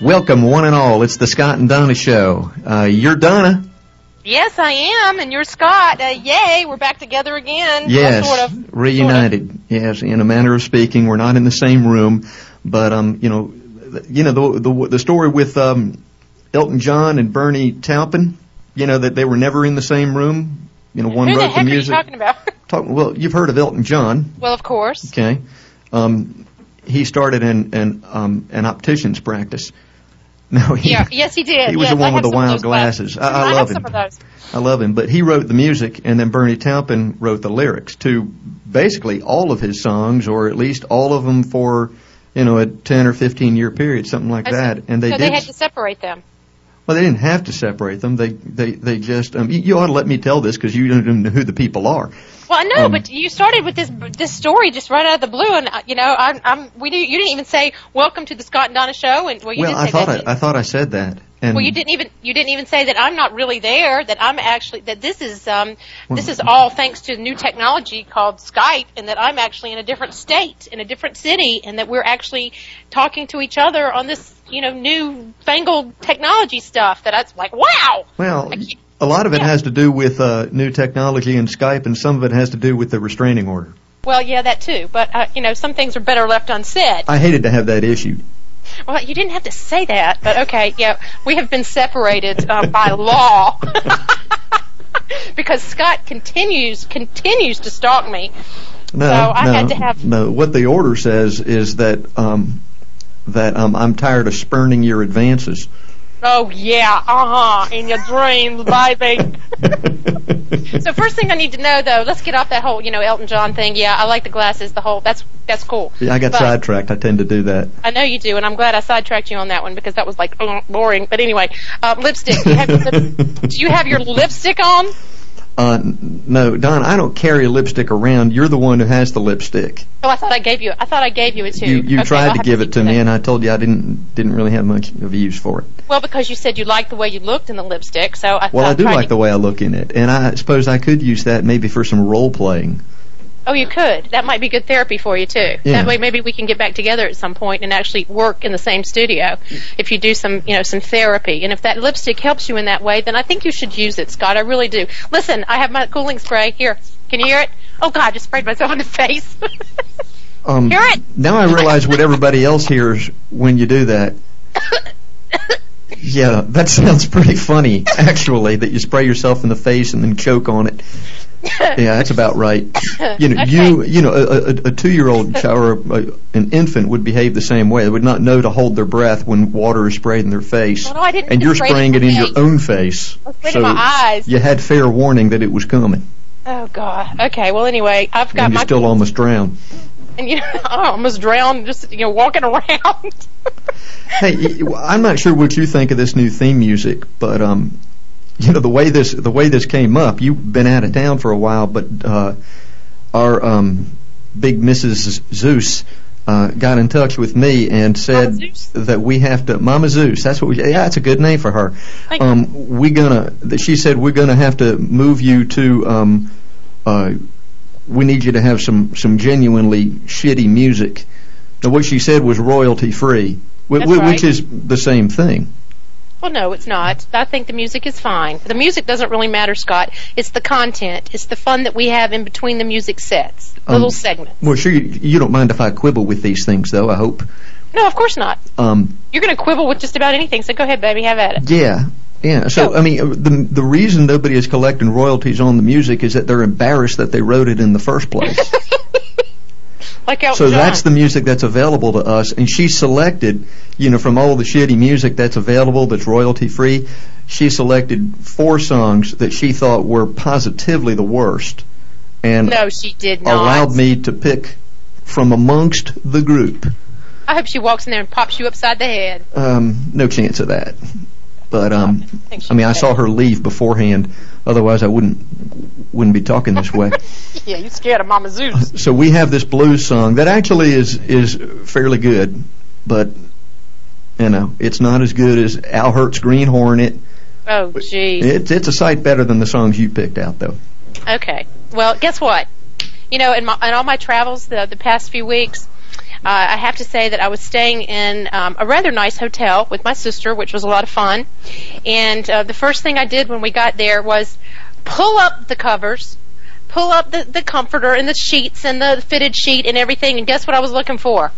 Welcome, one and all. It's the Scott and Donna Show. Uh, you're Donna. Yes, I am, and you're Scott. Uh, yay, we're back together again. Yes, Well, sort of. reunited. Yes, in a manner of speaking, we're not in the same room, but um, you know, you know the the, the story with um, Elton John and Bernie Taupin. You know that they were never in the same room. You know, one Who the wrote heck the are you music. talking about? Talk- well, you've heard of Elton John, well, of course. okay? Um, he started an an um, an optician's practice. No, he, Yeah, yes, he did. He was yes, the one with the wild glasses. I, I, I love him. some of those. I love him, but he wrote the music, and then Bernie Taupin wrote the lyrics to basically all of his songs, or at least all of them for, you know, a ten or fifteen year period, something like that. And they so did. they had to separate them. well, they didn't have to separate them. They they they just. Um, you, you ought to let me tell this because you don't even know who the people are. Well, I know, Um, but you started with this this story just right out of the blue, and uh, you know, I'm, I'm we you didn't even say welcome to the Scott and Donna show, and well, you well, did I say thought that. I, I thought I said that. And well, you didn't even you didn't even say that I'm not really there. That I'm actually that this is um this is all thanks to new technology called Skype, and that I'm actually in a different state, in a different city, and that we're actually talking to each other on this you know new fangled technology stuff. That I was like, wow. Well, I can't- a lot of it Yeah. has to do with uh, new technology and Skype, and some of it has to do with the restraining order. Well, yeah, that too. But uh, you know, some things are better left unsaid. I hated to have that issued. Well, you didn't have to say that, but okay, yeah, we have been separated uh, by law because Scott continues continues to stalk me. No, So I no, had to have- no. What the order says is that um, that um, I'm tired of spurning your advances. Oh yeah, uh huh, in your dreams, baby. so first thing I need to know though, let's get off that whole you know Elton John thing. Yeah, I like the glasses. The whole that's that's cool. Yeah, I got But- sidetracked. I tend to do that. I know you do, and I'm glad I sidetracked you on that one because that was like uh, boring. But anyway, uh, lipstick. Do you, have lip- do you have your lipstick on? Uh, no, Don, I don't carry a lipstick around. You're the one who has the lipstick. Oh, I thought I gave you. I thought I gave you it too. You you Okay, tried I'll to give it to me, that. and I told you I didn't didn't really have much of a use for it. Well, because you said you liked the way you looked in the lipstick, so I Well, thought I do like the way I look in it, and I suppose I could use that maybe for some role playing. Oh, you could. That might be good therapy for you too. Yeah. That way, maybe we can get back together at some point and actually work in the same studio. If you do some, you know, some therapy, and if that lipstick helps you in that way, then I think you should use it, Scott. I really do. Listen, I have my cooling spray here. Can you hear it? Oh God, I just sprayed myself in the face. Um, Hear it? Now I realize what everybody else hears when you do that. Yeah, that sounds pretty funny, actually, that you spray yourself in the face and then choke on it. Yeah, that's about right. You know, Okay. you you know, a, a, a two-year-old child or a, an infant would behave the same way. They would not know to hold their breath when water is sprayed in their face. Well, no, I didn't and you're spray it in spraying it in your own face. I sprayed so in my eyes. you had fair warning that it was coming, Oh God. Okay. Well, anyway, I've got and you my still almost drowned. and you know, I almost drowned just you know walking around. Hey, I'm not sure what you think of this new theme music, but um, you know the way this the way this came up. You've been out of town for a while, but uh, our um, big Mrs. Zeus uh, got in touch with me and said that we have to Mama Zeus. That's what we. Yeah, that's a good name for her. Um, we gonna. She said we're gonna have to move you to. Um, uh, we need you to have some some genuinely shitty music. Now, what she said was royalty free, wh- That's right. which is the same thing. Well, no, it's not. I think the music is fine. The music doesn't really matter, Scott. It's the content. It's the fun that we have in between the music sets, little Um, segments. Well, sure, you, you don't mind if I quibble with these things, though. I hope. No, of course not. Um, You're going to quibble with just about anything. So go ahead, baby, have at it. yeah, yeah. So. I mean, uh, the the reason nobody is collecting royalties on the music is that they're embarrassed that they wrote it in the first place. Like Elton So John. that's the music that's available to us, and she selected, you know, from all the shitty music that's available that's royalty free, she selected four songs that she thought were positively the worst, and No, she did not. allowed me to pick from amongst the group. I hope she walks in there and pops you upside the head. Um, no chance of that. But um, she I mean, I saw her leave beforehand. Otherwise, I wouldn't wouldn't be talking this way. Yeah, you scared of Mama Zeus. so we have this blues song that actually is is fairly good, but you know, it's not as good as Al Hirt's Green Hornet. Oh, jeez. It's it's a sight better than the songs you picked out, though. Okay. Well, guess what? You know, in, my, in all my travels the, the past few weeks, I have to say that I was staying in um, a rather nice hotel with my sister, which was a lot of fun. And uh, the first thing I did when we got there was pull up the covers, pull up the, the comforter and the sheets and the fitted sheet and everything. And guess what I was looking for?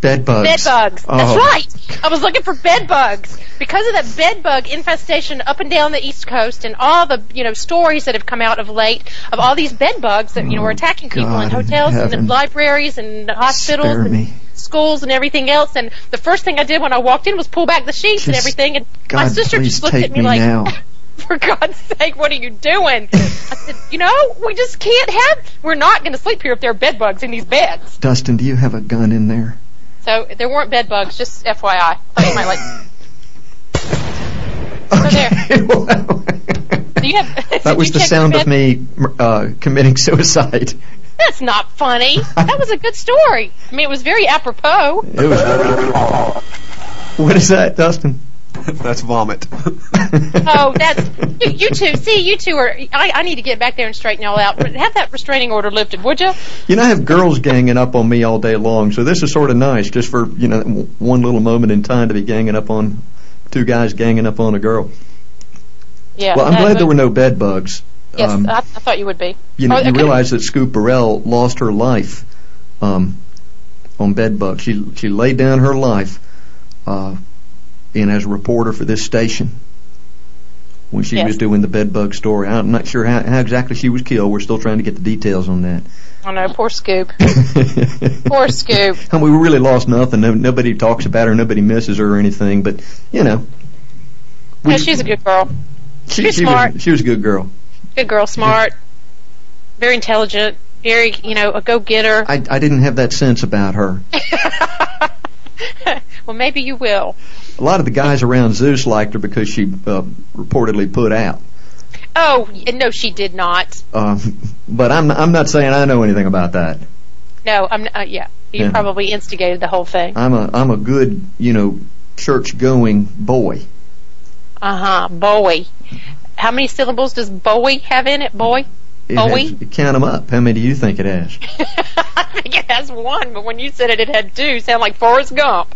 Bed bugs. Bed bugs. Oh. That's right. I was looking for bed bugs because of that bed bug infestation up and down the East Coast and all the you know stories that have come out of late of all these bed bugs that you know were oh, attacking people in Oh, God in hotels and libraries and hospitals and schools and everything else. And the first thing I did when I walked in was pull back the sheets and everything. And my sister just looked at me, me like, now. "For God's sake, what are you doing?" I said, "You know, we just can't have. We're not going to sleep here if there are bed bugs in these beds." Dustin, do you have a gun in there? So there weren't bed bugs, just FYI. Thought might like. Okay. well, Do you have? that was the sound of me uh, committing suicide. That's not funny. That was a good story. I mean, it was very apropos. It was. What is that, Dustin? That's vomit. Oh, that's you, you two. See, you two are. I, I need to get back there and straighten y'all out. Have that restraining order lifted, would you? You know, I have girls ganging up on me all day long, so this is sort of nice, just for you know one little moment in time to be ganging up on two guys ganging up on a girl. Yeah. Well, I'm glad there were no bed bugs. Yes, Um, I, I thought you would be. you know, Oh, you okay. realize that Scoop Burrell lost her life um, on bed bugs. She she laid down her life uh, in as a reporter for this station when she Yes. was doing the bed bug story. I'm not sure how, how exactly she was killed. We're still trying to get the details on that. Oh no, poor Scoop. Poor Scoop. And we really lost nothing. No, nobody talks about her. Nobody misses her or anything. But you know, we- Yeah, she's a good girl. she, she's she smart. Was, she was a good girl. Good girl, smart, very intelligent, very you know a go getter. I I didn't have that sense about her. well, maybe you will. A lot of the guys around Zeus liked her because she uh, reportedly put out. Oh no, she did not. Um, but I'm I'm not saying I know anything about that. No, I'm. Uh, yeah, you Yeah. probably instigated the whole thing. I'm a I'm a good you know church going boy. Uh huh. Bowie. How many syllables does Bowie have in it? Boy. It Bowie? has- count them up. How many do you think it has? I think it has one, but when you said it, it had two. Sound like Forrest Gump.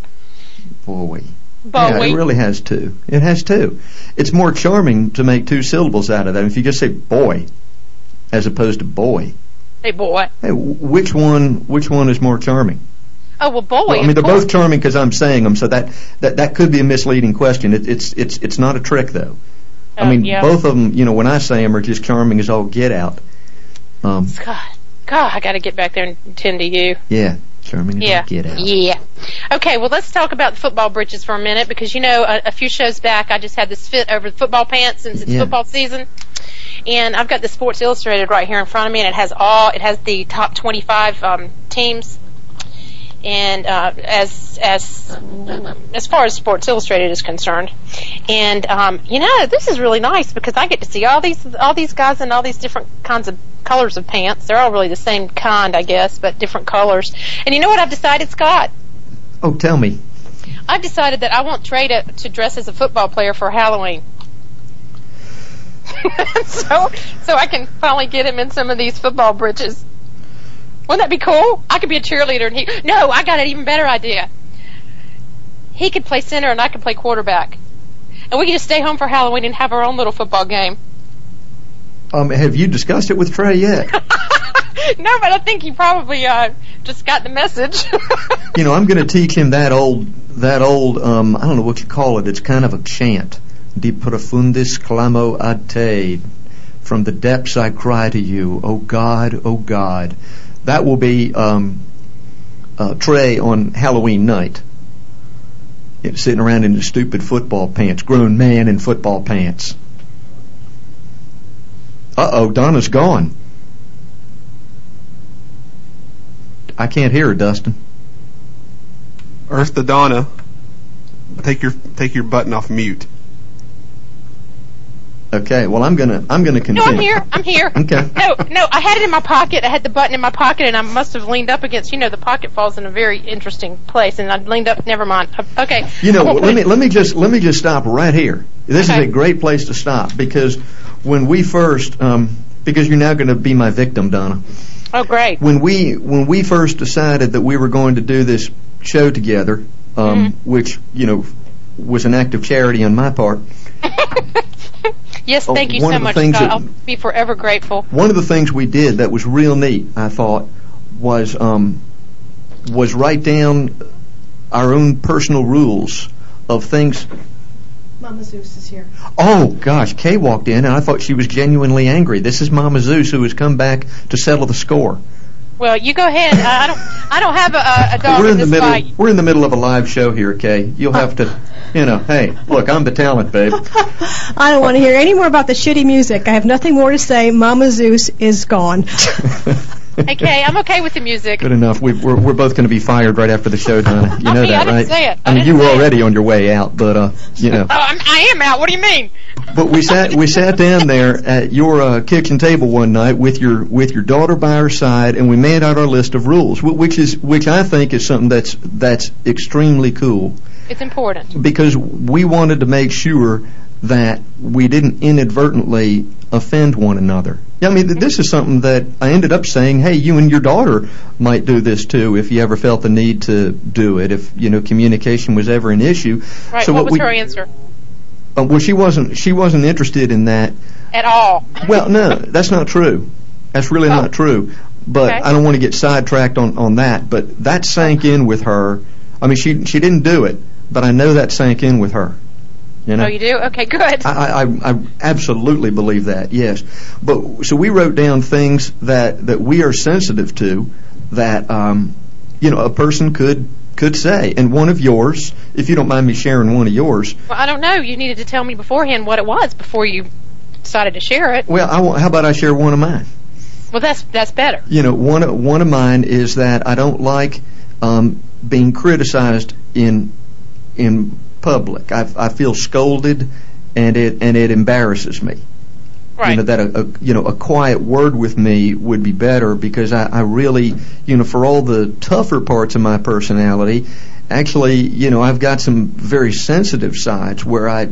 Boy. Yeah, Bowie. it really has two. It has two. It's more charming to make two syllables out of that. If you just say boy, as opposed to boy, hey, boy. hey, which one? Which one is more charming? Oh well, boy. Well, I mean, they're both charming because I'm saying them. So that that that could be a misleading question. It, it's it's it's not a trick though. I Oh, mean, yeah. both of them. You know, when I say them, are just charming as all get out. Um, God, God, I got to get back there and tend to you. yeah, charming Yeah. get out. Yeah. Okay, well, let's talk about the football britches for a minute because, you know, a, a few shows back I just had this fit over the football pants since it's Yeah. football season. And I've got the Sports Illustrated right here in front of me, and it has all, it has the top 25 um, teams. And uh, as as as far as Sports Illustrated is concerned, and um, you know this is really nice because I get to see all these all these guys in all these different kinds of colors of pants. They're all really the same kind, I guess, but different colors. And you know what I've decided, Scott? Oh, tell me. I've decided that I want Trey to, to dress as a football player for Halloween. so so I can finally get him in some of these football breeches. Wouldn't that be cool? I could be a cheerleader and he No, I got an even better idea. He could play center and I could play quarterback. And we could just stay home for Halloween and have our own little football game. Um, have you discussed it with Trey yet? no, but I think he probably uh, just got the message. you know, I'm going to teach him that old, that old, um, I don't know what you call it. It's kind of a chant. De profundis clamo ad te. From the depths I cry to you, O God, O God. That will be um, uh, Trey on Halloween night. You know, sitting around in his stupid football pants, grown man in football pants. Uh oh, Donna's gone. I can't hear her, Dustin. Earth the Donna. Take your take your button off mute. Okay, well I'm gonna I'm gonna continue. no. I'm here. I'm here. Okay. No, no, I had it in my pocket. I had the button in my pocket, and I must have leaned up against. You know, the pocket falls in a very interesting place, and I leaned up. Never mind. Okay. You know, let me it- let me just let me just stop right here. This Okay. is a great place to stop because when we first, um, because you're now going to be my victim, Donna. Oh, great. when we when we first decided that we were going to do this show together, um, Mm-hmm. which you know was an act of charity on my part. yes, Oh, thank you one so much, things Scott. that- I'll be forever grateful. One of the things we did that was real neat, I thought, was um, was write down our own personal rules of things. Mama Zeus is here. Oh gosh, Kay walked in and I thought she was genuinely angry. This is Mama Zeus who has come back to settle the score. Well, you go ahead. I I don't. I don't have a, a- a dog we're in in the middle. fight. We're in the middle of a live show here, Kay. You'll have to, you know. Hey, look, I'm the talent, babe. I don't want to hear any more about the shitty music. I have nothing more to say. Mama Zeus is gone. Okay, I'm okay with the music. Good enough. We, we're we're both going to be fired right after the show, Donna. You I know mean, that, I didn't right? say it. I I mean, you were already on your way out, but uh, you know. Oh, I'm, I am out. What do you mean? But we sat we sat down there at your uh, kitchen table one night with your with your daughter by her side, and we made out our list of rules, which is which I think is something that's that's extremely cool It's important. because we wanted to make sure that we didn't inadvertently offend one another. Yeah, I mean, th- this is something that I ended up saying, hey, you and your daughter might do this too if you ever felt the need to do it, if, you know, communication was ever an issue. Right. So what was we, her answer? uh, well, she wasn't, she wasn't interested in that. At all. Well, no, that's not true. That's really Oh. not true. But Okay. I don't want to get sidetracked on, on that. But that sank in with her. I mean, she she didn't do it, but I know that sank in with her. You know. Oh, you do? Okay, good. I, I, I absolutely believe that. Yes, but so we wrote down things that that we are sensitive to, that um, you know a person could could say, and one of yours, if you don't mind me sharing one of yours. Well, I don't know. You needed to tell me beforehand what it was before you decided to share it. Well, I want, how about I share one of mine? Well, that's that's better. You know, one of- one of mine is that I don't like um, being criticized in in public. I, I feel scolded, and it and it embarrasses me. Right. You know that a, a you know a quiet word with me would be better because I, I really you know for all the tougher parts of my personality, actually you know I've got some very sensitive sides where I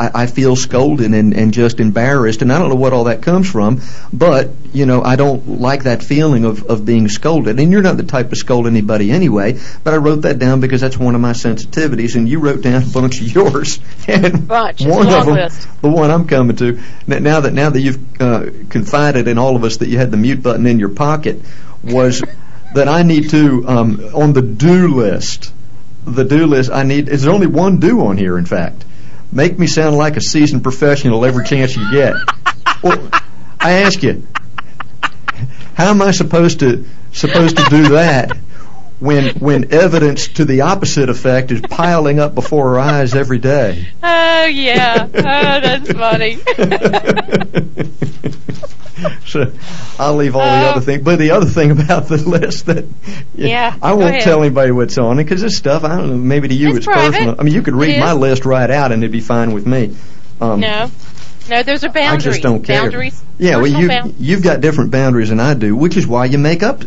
I, I feel scolded and, and just embarrassed, and I don't know what all that comes from, but you know I don't like that feeling of, of being scolded. And you're not the type to scold anybody anyway, but I wrote that down because that's one of my sensitivities, and you wrote down a bunch of yours, and Bunch. One of them, list. the one I'm coming to now that now that you've uh, confided in all of us that you had the mute button in your pocket was that I need to um, on the do list. The do list I need is there only one do on here in fact. Make me sound like a seasoned professional every chance you get. Well, I ask you, how am I supposed to supposed to do that when when evidence to the opposite effect is piling up before our eyes every day? Oh yeah. Oh, that's funny. so I'll leave all the Oh. other things. But the other thing about the list that Yeah, I won't ahead. tell anybody what's on it because this stuff I don't know. Maybe to you It's it's, personal. I mean, you could read my list right out and it'd be fine with me. Um, no. No, those are I boundaries. just don't care. Boundaries. Yeah, well, you bound- you've got different boundaries than I do, which is why you make up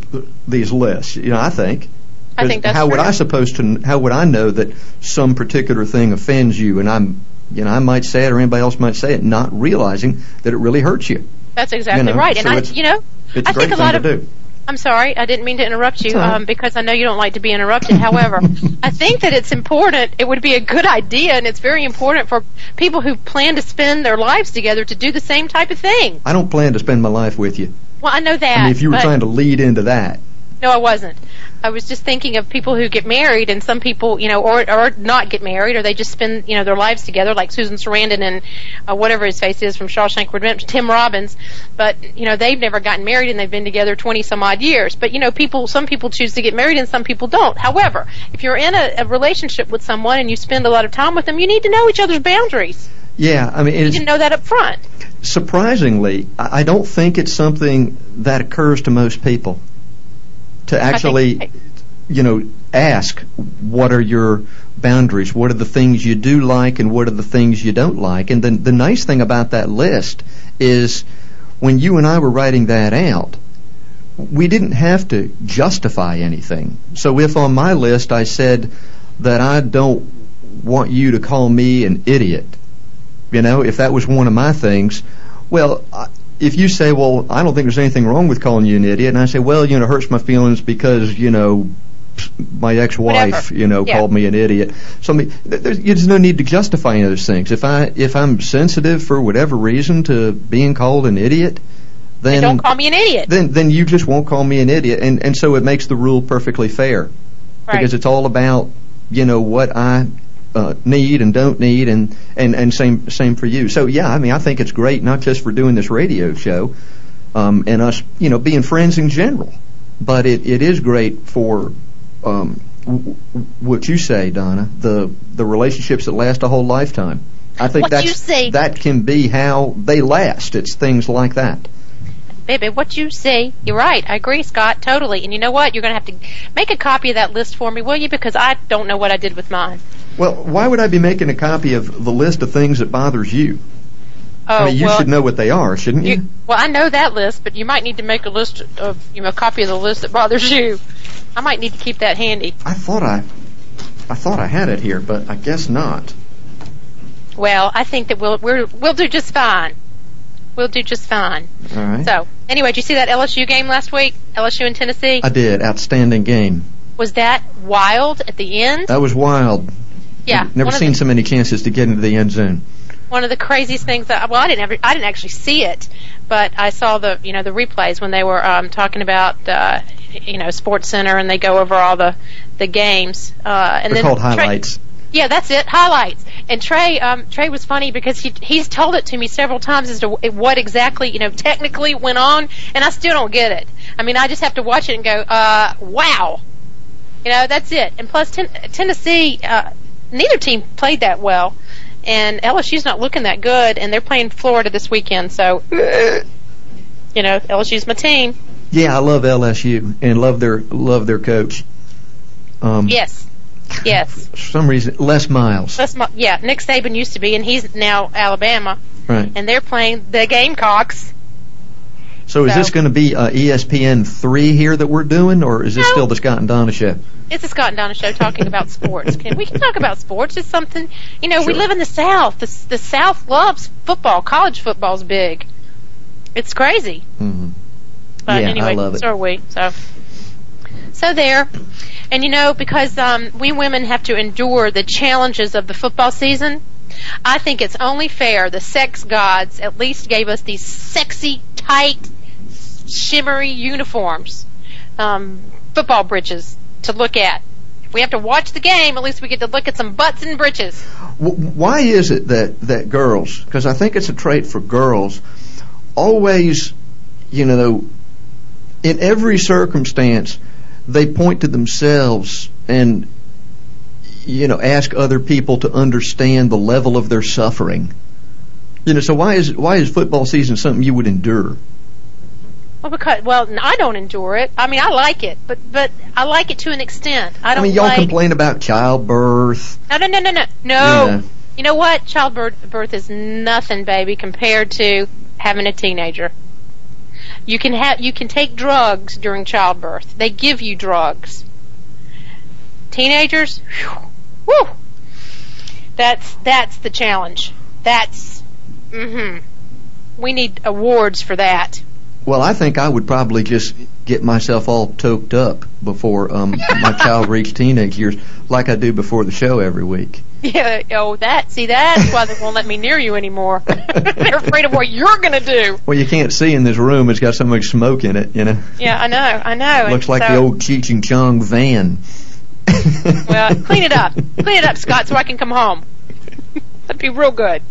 these lists. You know, I think. I think that's how would true. I supposed to? How would I know that some particular thing offends you, and I'm, you know, I might say it or anybody else might say it, not realizing that it really hurts you. That's exactly know, right. And so I, you know, I think a lot of do. I'm sorry, I didn't mean to interrupt you right. um, because I know you don't like to be interrupted. However, I think that it's important. It would be a good idea, and it's very important for people who plan to spend their lives together to do the same type of thing. I don't plan to spend my life with you. Well, I know that. I mean, if you were trying to lead into that, No, I wasn't. I was just thinking of people who get married, and some people, you know, or or not get married, or they just spend, you know, their lives together, like Susan Sarandon and uh, whatever his face is from Shawshank Redemption, Tim Robbins. But you know, they've never gotten married, and they've been together twenty some odd years. But you know, people, some people choose to get married, and some people don't. However, if you're in a, a relationship with someone and you spend a lot of time with them, you need to know each other's boundaries. yeah, I mean, You to know that up front. surprisingly, I I don't think it's something that occurs to most people to actually, think- you know, ask what are your boundaries, what are the things you do like, and what are the things you don't like. And then the nice thing about that list is when you and I were writing that out, we didn't have to justify anything. So if on my list I said that I don't want you to call me an idiot, you know, if that was one of my things, well, I, if you say, well, I don't think there's anything wrong with calling you an idiot, and I say, well, you know, it hurts my feelings because, you know, my ex-wife, Whatever. you know, Yeah. called me an idiot. So I mean, there's, there's no need to justify any of those things. If I if I'm sensitive for whatever reason to being called an idiot, then And don't call me an idiot. then then you just won't call me an idiot, and and so it makes the rule perfectly fair right. because it's all about you know what I uh, need and don't need, and and and same same for you. So yeah, I mean, I think it's great not just for doing this radio show, um, and us you know being friends in general, but it, it is great for um, w- what you say, Donna, the the relationships that last a whole lifetime. I think What that's that can be how they last. It's things like that. Baby, what you say, you're right. I agree, Scott, totally. And you know what? You're going to have to make a copy of that list for me, will you? Because I don't know what I did with mine. Well, why would I be making a copy of the list of things that bothers you? Oh, I mean, you well, should know what they are, shouldn't you? you, well, I know that list, but you might need to make a list of, you know, a copy of the list that bothers you. I might need to keep that handy. I thought I, I thought I had it here, but I guess not. Well, I think that we'll we're, we'll do just fine. We'll do just fine. All right. So, anyway, did you see that LSU game last week? LSU and Tennessee? I did. Outstanding game. Was that wild at the end? That was wild. Yeah. Never one of seen the- so many chances to get into the end zone. one of the craziest things that well I didn't ever I didn't actually see it, but I saw the you know the replays when they were um, talking about uh, you know Sports Center and they go over all the the games uh, and They're then called Trey- highlights. yeah, that's it, highlights. And Trey um, Trey was funny because he he's told it to me several times as to what exactly you know technically went on, and I still don't get it. I mean, I just have to watch it and go, uh, wow. You know, that's it. And plus, ten- Tennessee, uh, neither team played that well, and LSU's not looking that good, and they're playing Florida this weekend. So, you know, LSU's my team. Yeah, I love LSU and love their love their coach. Um, Yes, yes. For some reason, Les Miles. That's my, yeah. Nick Saban used to be, and he's now Alabama, Right. and they're playing the Gamecocks. So is so- this going to be uh, ESPN three here that we're doing, or is this No. still the Scott and Donna show? It's a Scott and Donna show talking about sports. Can, we can talk about sports. It's something, you know, we live in the South. The, the South loves football. College football's big. It's crazy. hmm But Yeah, I anyway, love it. so are we. So, so there. And you know, because um, we women have to endure the challenges of the football season, I think it's only fair the sex gods at least gave us these sexy, tight, shimmery uniforms, um, football breeches to look at. If we have to watch the game, at least we get to look at some butts and breeches. Why is it that that girls? Because I think it's a trait for girls. Always, you know, in every circumstance, they point to themselves and you know ask other people to understand the level of their suffering. You know, so why is why is football season something you would endure? Well, because well, I don't endure it. I mean, I like it, but but I like it to an extent. I don't I mean, y'all like. complain about childbirth. No, no, no, no, no. No. You know. You know what? Childbirth birth is nothing, baby, compared to having a teenager. You can have you can take drugs during childbirth. They give you drugs. Teenagers, whew, woo. That's that's the challenge. That's mm-hmm. We need awards for that. Well, I think I would probably just get myself all toked up before um, my child reached teenage years, like I do before the show every week. Yeah, oh that. See that's why they won't let me near you anymore. They're afraid of what you're going to do. Well, you can't see in this room; it's got so much smoke in it. You know, Yeah, I know, I know. looks And like so- the old Cheech and Chong van. Well, clean it up. Clean it up, Scott, so I can come home. That'd be real good.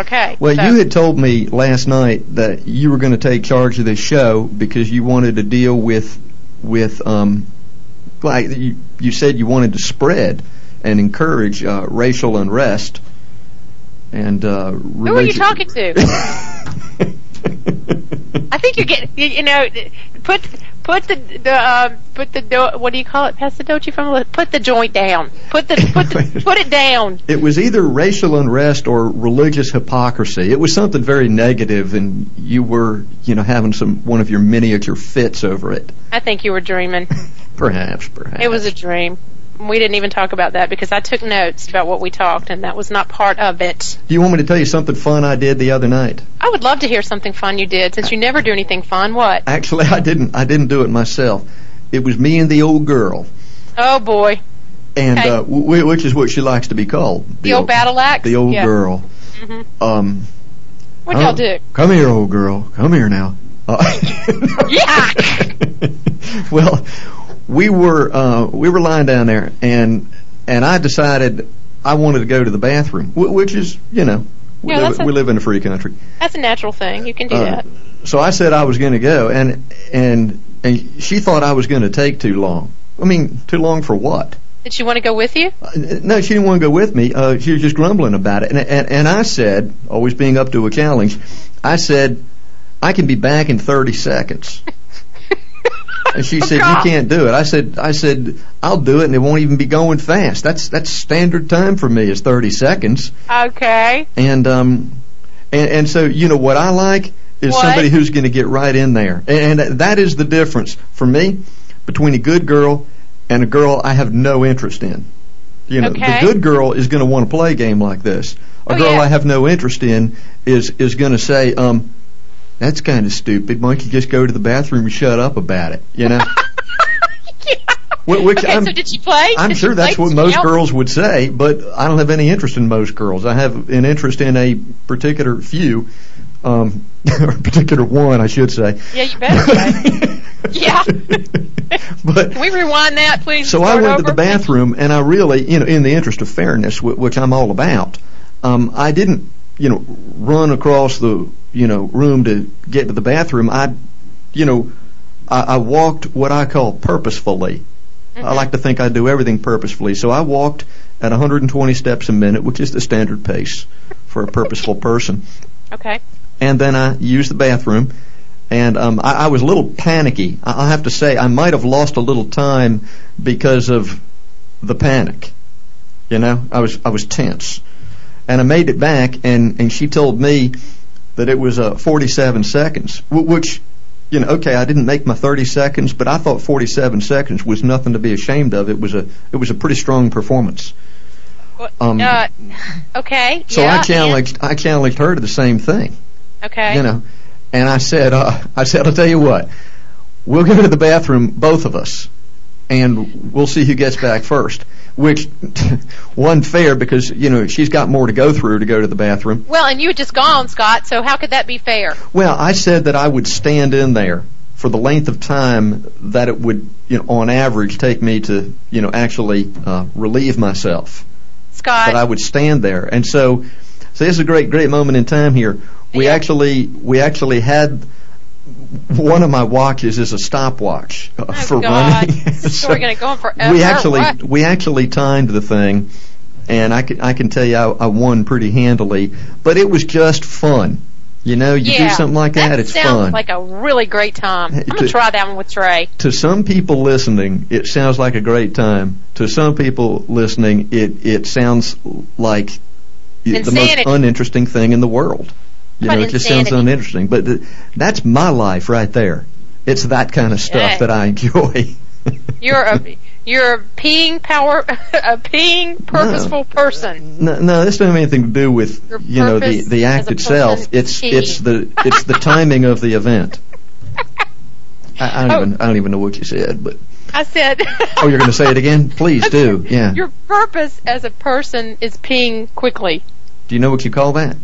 Okay. Well, so- you had told me last night that you were going to take charge of this show because you wanted to deal with with um, like you you said you wanted to spread and encourage uh, racial unrest and uh, Who are you talking to? I think you're getting, you, you know, put put the the um, put the do, what do you call it? Pass the doji from the- put the joint down. Put the put the, put it down. It was either racial unrest or religious hypocrisy. It was something very negative, and you were, you know, having some one of your miniature fits over it. I think you were dreaming. Perhaps, perhaps. It was a dream. We didn't even talk about that because I took notes about what we talked, and that was not part of it. Do you want me to tell you something fun I did the other night? I would love to hear something fun you did since you never do anything fun. What? Actually, I didn't. I didn't do it myself. It was me and the old girl, Oh boy, and Okay. uh, w- which is what she likes to be called. the, old battle axe. The old yeah. girl. Mhm. Um, What'd y'all do? Come here, old girl. Come here now. Uh, well, we were uh, we were lying down there, and and I decided I wanted to go to the bathroom, wh- which is you know we, Yeah, live, a- we live in a free country. That's a natural thing. You can do Uh, that. So I said I was going to go, and and and she thought I was going to take too long. I mean, too long for what? Did she want to go with you? Uh, No, she didn't want to go with me. Uh, she was just grumbling about it. And, and, and I said, always being up to a challenge, I said, I can be back in 30 seconds. And she said, "You can't do it." I said, "I said I'll do it, and it won't even be going fast. That's that's standard time for me is 30 seconds." Okay. And um, and and so you know what I like is What? somebody who's going to get right in there, and that is the difference for me between a good girl and a girl I have no interest in. You know, Okay. the good girl is going to want to play a game like this. A Oh, girl yeah. I have no interest in is is going to say, um, "That's kind of stupid. Why don't you just go to the bathroom and shut up about it?" You know. Wh- Which okay, I'm, so did she play? I'm Did sure that's what most girls would say, but I don't have any interest in most girls. I have an interest in a particular few, um, or a particular one, I should say. Yeah, you better. Yeah. but Can we rewind that, please? so I went to the bathroom, and I really, you know, in the interest of fairness, which I'm all about, um, I didn't, you know, run across the, you know, room to get to the bathroom. I, you know, I, I walked what I call purposefully. I Mm-hmm. like to think I do everything purposefully. So I walked at 120 steps a minute, which is the standard pace for a purposeful person. Okay. And then I used the bathroom, and um, I, I was a little panicky. I, I have to say, I might have lost a little time because of the panic. You know, I was I was tense, and I made it back, and and she told me that it was uh, 47 seconds, wh- which. You know, okay, I didn't make my 30 seconds, but I thought 47 seconds was nothing to be ashamed of. It was a, it was a pretty strong performance. Um, uh, okay. So yeah, I challenged, I challenged her to the same thing okay. you know. And I said, uh, I said, I'll tell you what, we'll go to the bathroom, both of us, and we'll see who gets back first. Which wasn't fair because you know she's got more to go through to go to the bathroom. Well, and you had just gone, Scott. So how could that be fair? Well, I said that I would stand in there for the length of time that it would, you know, on average, take me to, you know, actually uh, relieve myself. Scott. that I would stand there. And so, so this is a great, great moment in time here. We Yeah. actually, we actually had one of my watches is a stopwatch uh, for God. running. So story gonna go on forever. We actually, What? we actually timed the thing, and I can, I can tell you, I, I won pretty handily. But it was just fun. You know, you yeah, do something like that, it's sounds fun. like a really great time. I'm gonna try that one with Trey. to some people listening, it sounds like a great time. To some people listening, it it sounds like the most uninteresting thing in the world. You know, it just sounds uninteresting. But th- that's my life right there. It's that kind of stuff Okay. that I enjoy. You're a you're a peeing power a peeing purposeful person. No, no, this doesn't have anything to do with Your you know the the act itself. It's it's the it's the timing of the event. I, I don't Oh. even I don't even know what you said, but I said. oh, you're going to say it again? Please do. Yeah. Your purpose as a person is peeing quickly. Do you know what you call that?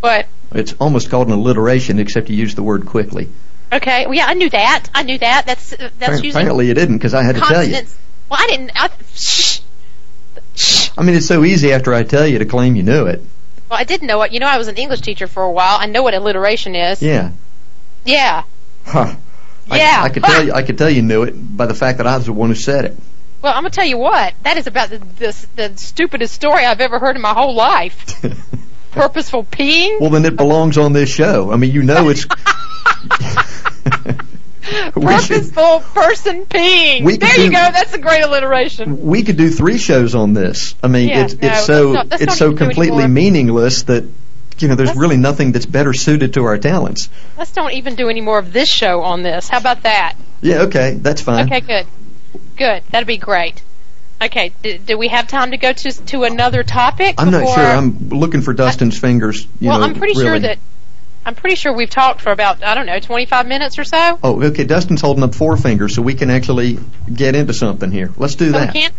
But It's almost called an alliteration, except you use the word quickly. okay, well, yeah, I knew that. I knew that. That's uh, that's Appar- Apparently you didn't, because I had to tell you. consonants. Well, I didn't. I, shh. Shh. I mean, it's so easy after I tell you to claim you knew it. Well, I didn't know it. You know, I was an English teacher for a while. I know what alliteration is. Yeah. Yeah. Huh. I, Yeah. I could tell you. I could tell you knew it by the fact that I was the one who said it. Well, I'm gonna tell you what. That is about the, the the stupidest story I've ever heard in my whole life. Purposeful peeing. well, then it belongs on this show. I mean, you know it's. we should. Purposeful person peeing. There you do- go. That's a great alliteration. We could do three shows on this. I mean, Yeah, it's no, it's so not- it's so completely meaningless that you know there's Let's- really nothing that's better suited to our talents. Let's don't even do any more of this show on this. How about that? Yeah. Okay, that's fine. Okay, good. Good. That'd be great. Okay, do, do we have time to go to to another topic? I'm not sure. I'm looking for Dustin's fingers. You well, know, I'm pretty sure that I'm pretty sure we've talked for about I don't know 25 minutes or so. Oh, okay. Dustin's holding up four fingers, so we can actually get into something here. Let's do So we that. can't.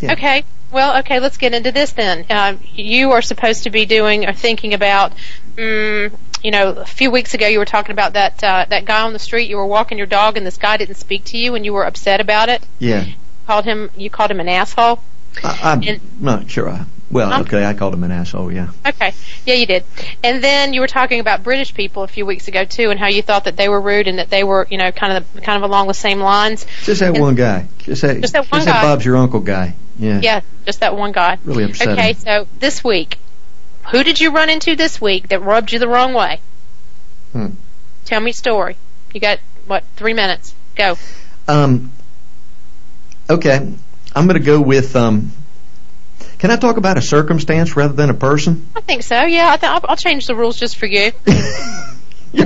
Yeah. Okay. Well, okay. Let's get into this then. Um, you are supposed to be doing or thinking about. Um, you know, a few weeks ago, you were talking about that uh, that guy on the street. You were walking your dog, and this guy didn't speak to you, and you were upset about it. Yeah. Called him. You called him an asshole. I, I'm And- not sure. I, well, I'm- okay. I called him an asshole. Yeah. Okay. Yeah, you did. And then you were talking about British people a few weeks ago too, and how you thought that they were rude and that they were, you know, kind of kind of along the same lines. Just that And- one guy. Just that. Just that one just guy. Bob's your uncle guy. Yeah. Yeah, just that one guy. Really upsetting. Okay, so this week, who did you run into this week that rubbed you the wrong way? Hmm. Tell me a story. You got what? Three minutes. Go. Um. Okay. I'm going to go with. Um. Can I talk about a circumstance rather than a person? I think so. Yeah, I th- I'll, I'll change the rules just for you.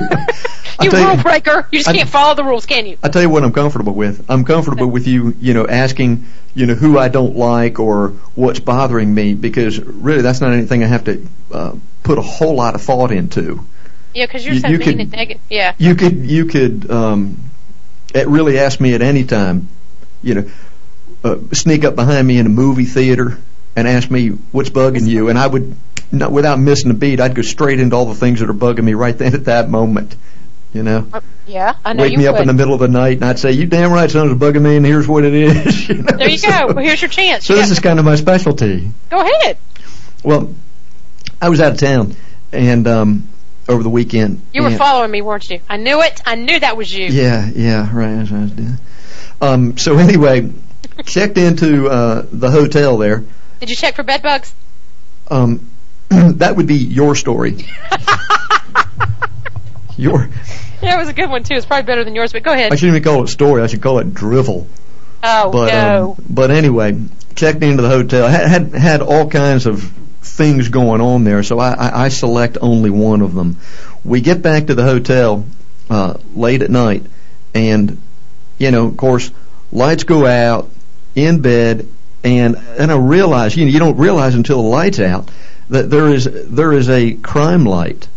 You rule breaker. You just I- can't follow the rules, can you? I tell you what I'm comfortable with. I'm comfortable with you, you know, asking, you know, who I don't like or what's bothering me because really that's not anything I have to uh, put a whole lot of thought into. Yeah, because you're You- so you mean could- and negative. Yeah. You could you could um, it really ask me at any time, you know, uh, sneak up behind me in a movie theater and ask me what's bugging you, and I would, not, without missing a beat, I'd go straight into all the things that are bugging me right then at that moment. You know. Uh, Yeah, I know wake me up in the middle of the night, and I'd say, "You damn right, something's bugging me, and here's what it is." you know? There you So- go. Well, here's your chance. So You this is kind of my specialty. Go ahead. Well, I was out of town, and um, over the weekend. You were following me, weren't you? I knew it. I knew that was you. Yeah, yeah, right. That's what I was doing. Um, so anyway, checked into uh, the hotel there. Did you check for bed bugs? Um, that would be your story. Your, Yeah, it was a good one too. It's probably better than yours, but go ahead. I shouldn't even call it story. I should call it drivel. oh But no. um, but anyway, checked into the hotel. Had had, had all kinds of things going on there, so I, I, I select only one of them. We get back to the hotel uh, late at night, and you know, of course, lights go out in bed, and and I realize you know you don't realize until the lights out that there is there is a crime light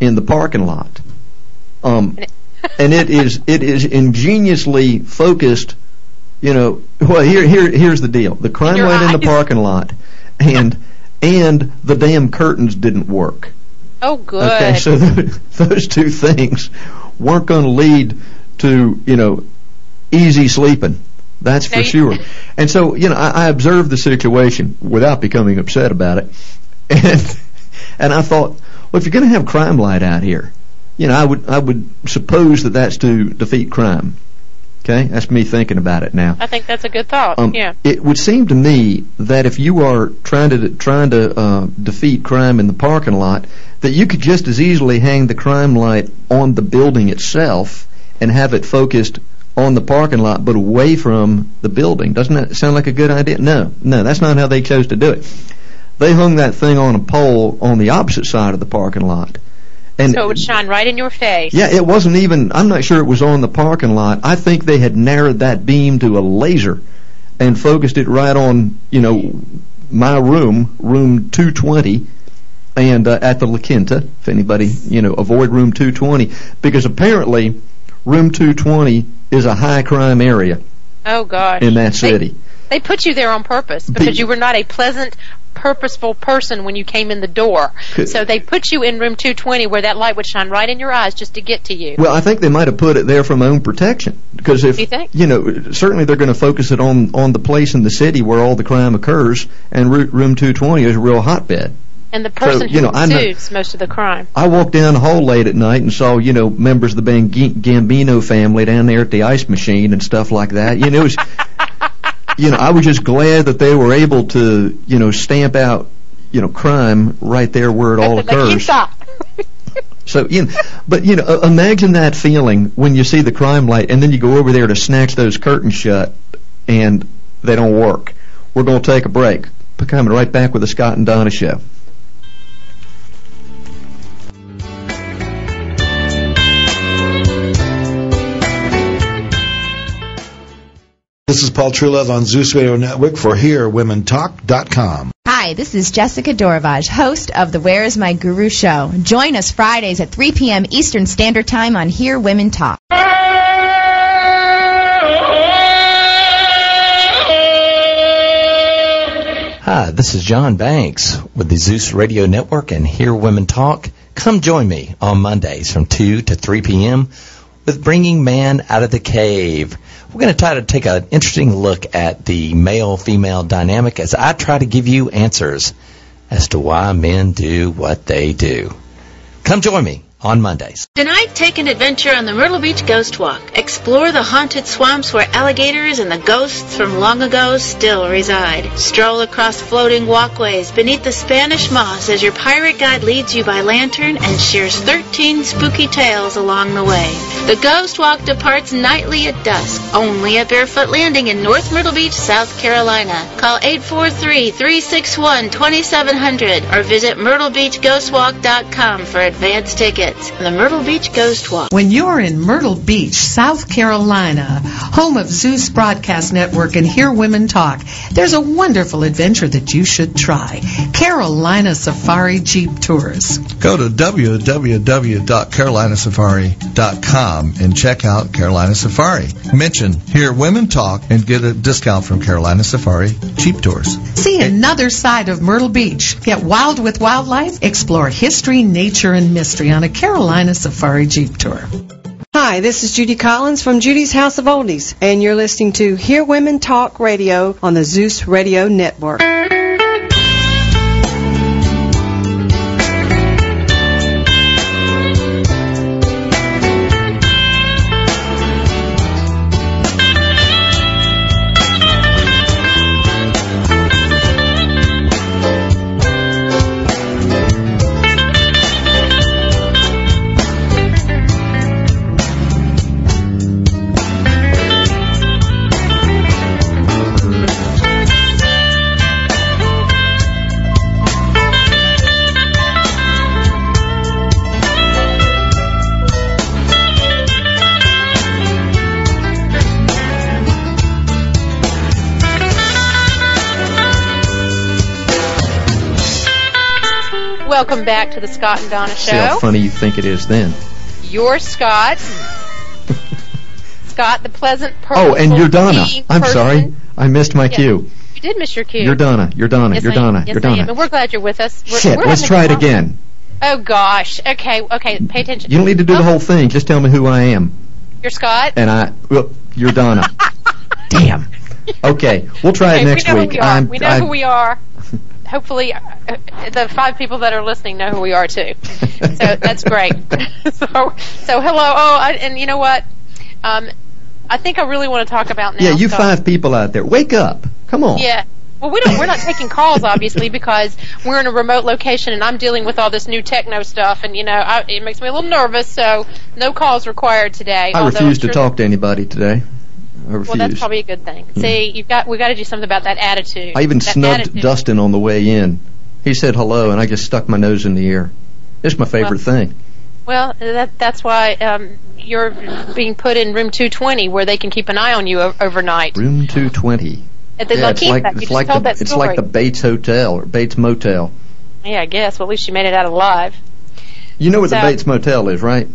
in the parking lot. Um, and it is it is ingeniously focused. You know, well here here here's the deal: the crime your light in the parking lot, and and the damn curtains didn't work. oh, good. Okay, so th- those two things weren't going to lead to you know easy sleeping. That's for sure. And so you know, I, I observed the situation without becoming upset about it, and and I thought, well, if you're going to have crime light out here, you know, I would I would suppose that that's to defeat crime. Okay, that's me thinking about it now. I think that's a good thought. Um, yeah. It would seem to me that if you are trying to trying to uh, defeat crime in the parking lot, that you could just as easily hang the crime light on the building itself and have it focused on the parking lot, but away from the building. Doesn't that sound like a good idea? No, no, that's not how they chose to do it. They hung that thing on a pole on the opposite side of the parking lot. And So it would shine right in your face. yeah, it wasn't even. I'm not sure it was on the parking lot. I think they had narrowed that beam to a laser and focused it right on, you know, my room, room 220, and uh, at the La Quinta. If anybody, you know, avoid room 220 because apparently room 220 is a high crime area Oh gosh. in that city. They put you there on purpose because you were not a pleasant, purposeful person when you came in the door. Could- So they put you in room 220 where that light would shine right in your eyes just to get to you. Well, I think they might have put it there for my own protection because if You think? you know, certainly they're going to focus it on on the place in the city where all the crime occurs, and room 220 is a real hotbed. And the person you who know, I know- most of the crime. I walked down the hall late at night and saw, you know, members of the Bang- Gambino family down there at the ice machine and stuff like that. You know, it was, you know, I was just glad that they were able to, you know, stamp out, you know, crime right there where it all occurs. So, you know, but you know, uh, imagine that feeling when you see the crime light and then you go over there to snatch those curtains shut and they don't work. We're going to take a break. Coming right back with the Scott and Donna show. This is Paul Trulove on Zeus Radio Network for HearWomenTalk.com. Hi, this is Jessica Doravage, host of the Where Is My Guru show. Join us Fridays at 3 p.m. Eastern Standard Time on Hear Women Talk. Hi, this is John Banks with the Zeus Radio Network and Hear Women Talk. Come join me on Mondays from 2 to 3 p.m. with Bringing Man Out of the Cave. We're going to try to take an interesting look at the male-female dynamic as I try to give you answers as to why men do what they do. Come join me on Mondays. Tonight, take an adventure on the Myrtle Beach Ghost Walk. Explore the haunted swamps where alligators and the ghosts from long ago still reside. Stroll across floating walkways beneath the Spanish moss as your pirate guide leads you by lantern and shares 13 spooky tales along the way. The Ghost Walk departs nightly at dusk, only at Barefoot Landing in North Myrtle Beach, South Carolina. Call 843-361-2700 or visit myrtlebeachghostwalk.com for advance tickets. The Myrtle Beach Ghost Walk. When you're in Myrtle Beach, South Carolina, home of Zeus Broadcast Network and Hear Women Talk, there's a wonderful adventure that you should try. Carolina Safari Jeep Tours. Go to www.carolinasafari.com and check out Carolina Safari. Mention Hear Women Talk and get a discount from Carolina Safari Jeep Tours. See another side of Myrtle Beach. Get wild with wildlife. Explore history, nature, and mystery on a Carolina Safari Jeep Tour. Hi, this is Judy Collins from Judy's House of Oldies, and you're listening to Hear Women Talk Radio on the Zeus Radio Network. Welcome back to the Scott and Donna See how funny you think it is then. You're Scott. Scott, the pleasant person. Oh, and you're Donna. I'm person. sorry. I missed my Yes. cue. You did miss your cue. You're Donna. You're Donna. Yes, You're I. Donna. Yes, You're. Donna. And we're glad you're with us. We're, Shit, we're let's try it again. Oh gosh. Okay. Okay. Pay attention. You don't need to do the Oh, whole thing. Just tell me who I am. You're Scott. And I, well, you're Donna. Damn. Okay, we'll try okay, it next we know week. Who we are. I'm, we know I, who we are. Hopefully, uh, the five people that are listening know who we are too. So that's great. so, so hello. Oh, I, and you know what? Um, I think I really want to talk about now. yeah, you Scott. five people out there, wake up. Come on. Yeah. Well, we don't. We're not taking calls, obviously, because we're in a remote location, and I'm dealing with all this new techno stuff, and you know, I, it makes me a little nervous. So, no calls required today. I refuse I'm to talk to anybody today. I. Well, that's probably a good thing. See, you've got we got to do something about that attitude. I even that snubbed attitude. Dustin on the way in. He said hello, and I just stuck my nose in the air. It's my favorite thing. Well, that that's why um, you're being put in room 220, where they can keep an eye on you o- overnight. Room 220. At the yeah, it's like it's like the it's like the Bates Hotel or Bates Motel. Yeah, I guess. Well, at least you made it out alive. You know where the Bates Motel is, right?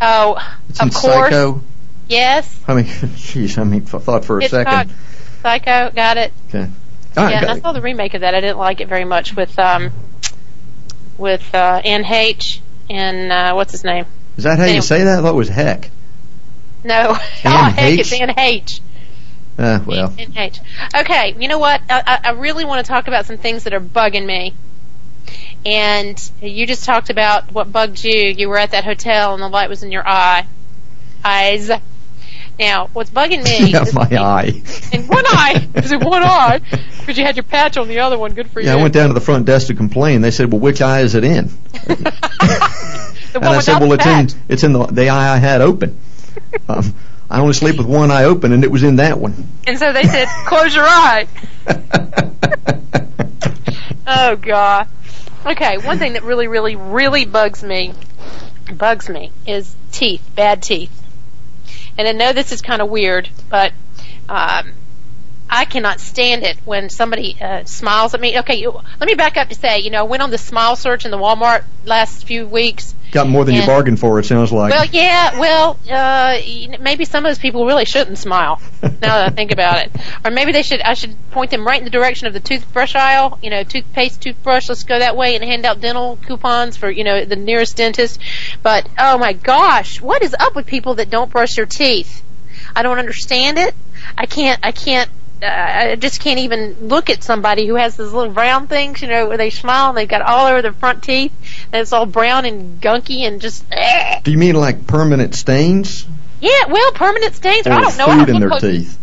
Oh, It's of in course. Psycho. Yes. I mean, jeez, I mean, I thought for a Hitchcock. second. Psycho. Got it. Okay. Right, yeah, and I saw the remake of that. I didn't like it very much with um with uh, Anne Heche and uh, what's his name? Is that how you say that? I thought it was heck. No, oh heck, it's. Uh, well, Anne Heche Okay, you know what? I, I I really want to talk about some things that are bugging me. And you just talked about what bugged you. You were at that hotel and the light was in your eye. Eyes. Now, what's bugging me yeah, my eye. in one eye. Is it one eye? Because you had your patch on the other one. Good for Yeah, you. I went down to the front desk to complain. They said, "Well, which eye is it in?" And I said, "Well, it's patch. in it's in the the eye I had open. Um, I only sleep with one eye open, and it was in that one." And so they said, close your eye. Oh God. Okay, one thing that really, really, really bugs me, bugs me, is teeth, bad teeth. And I know this is kind of weird, but um, I cannot stand it when somebody uh, smiles at me. Okay, you, let me back up to say, you know, I went on the smile search in the Walmart last few weeks. Got more than you bargained for. It sounds like. Well, yeah, well, uh, maybe some of those people really shouldn't smile. now that I think about it, or maybe they should. I should point them right in the direction of the toothbrush aisle. You know, toothpaste, toothbrush. Let's go that way and hand out dental coupons for you know the nearest dentist. But oh my gosh, what is up with people that don't brush their teeth? I don't understand it. I can't. I can't. I just can't even look at somebody who has those little brown things, you know, where they smile and they've got all over their front teeth, and it's all brown and gunky and just. eh. Do you mean like permanent stains Yeah, well, permanent stains. or I don't know. I food don't in their teeth?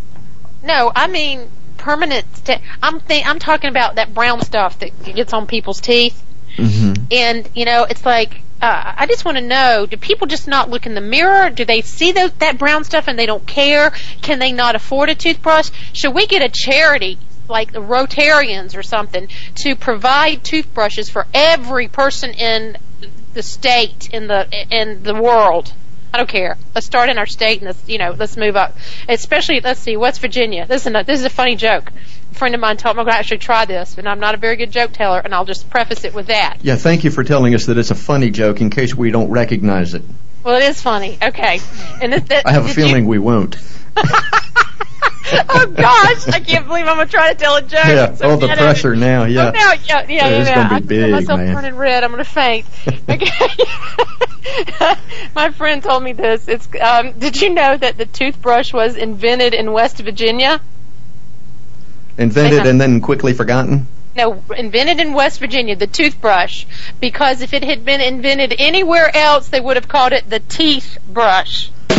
No, I mean permanent. Sta- I'm th- I'm talking about that brown stuff that gets on people's teeth, Mm-hmm. and you know, it's like uh, I just want to know: Do people just not look in the mirror? Do they see those, that brown stuff and they don't care? Can they not afford a toothbrush? Should we get a charity? Like the Rotarians or something to provide toothbrushes for every person in the state in the in the world. I don't care. Let's start in our state and let's you know let's move up. Especially let's see West Virginia. This is a, this is a funny joke. Friend of mine told me I'm going to actually try this, and I'm not a very good joke teller, and I'll just preface it with that. Yeah, thank you for telling us that it's a funny joke in case we don't recognize it. Well, it is funny. Okay, and this, that, I have a did you- feeling we won't. oh gosh, I can't believe I'm going to try to tell a joke. Yeah, So oh, the pressure now, yeah. Oh, now, yeah, yeah, Yeah, yeah. it's yeah. gonna be I big, myself man. turning red. I'm going to faint. Okay. My friend told me this. It's. Um, did you know that the toothbrush was invented in West Virginia? Invented and then quickly forgotten. No, invented in West Virginia, the toothbrush, because if it had been invented anywhere else, they would have called it the teeth brush.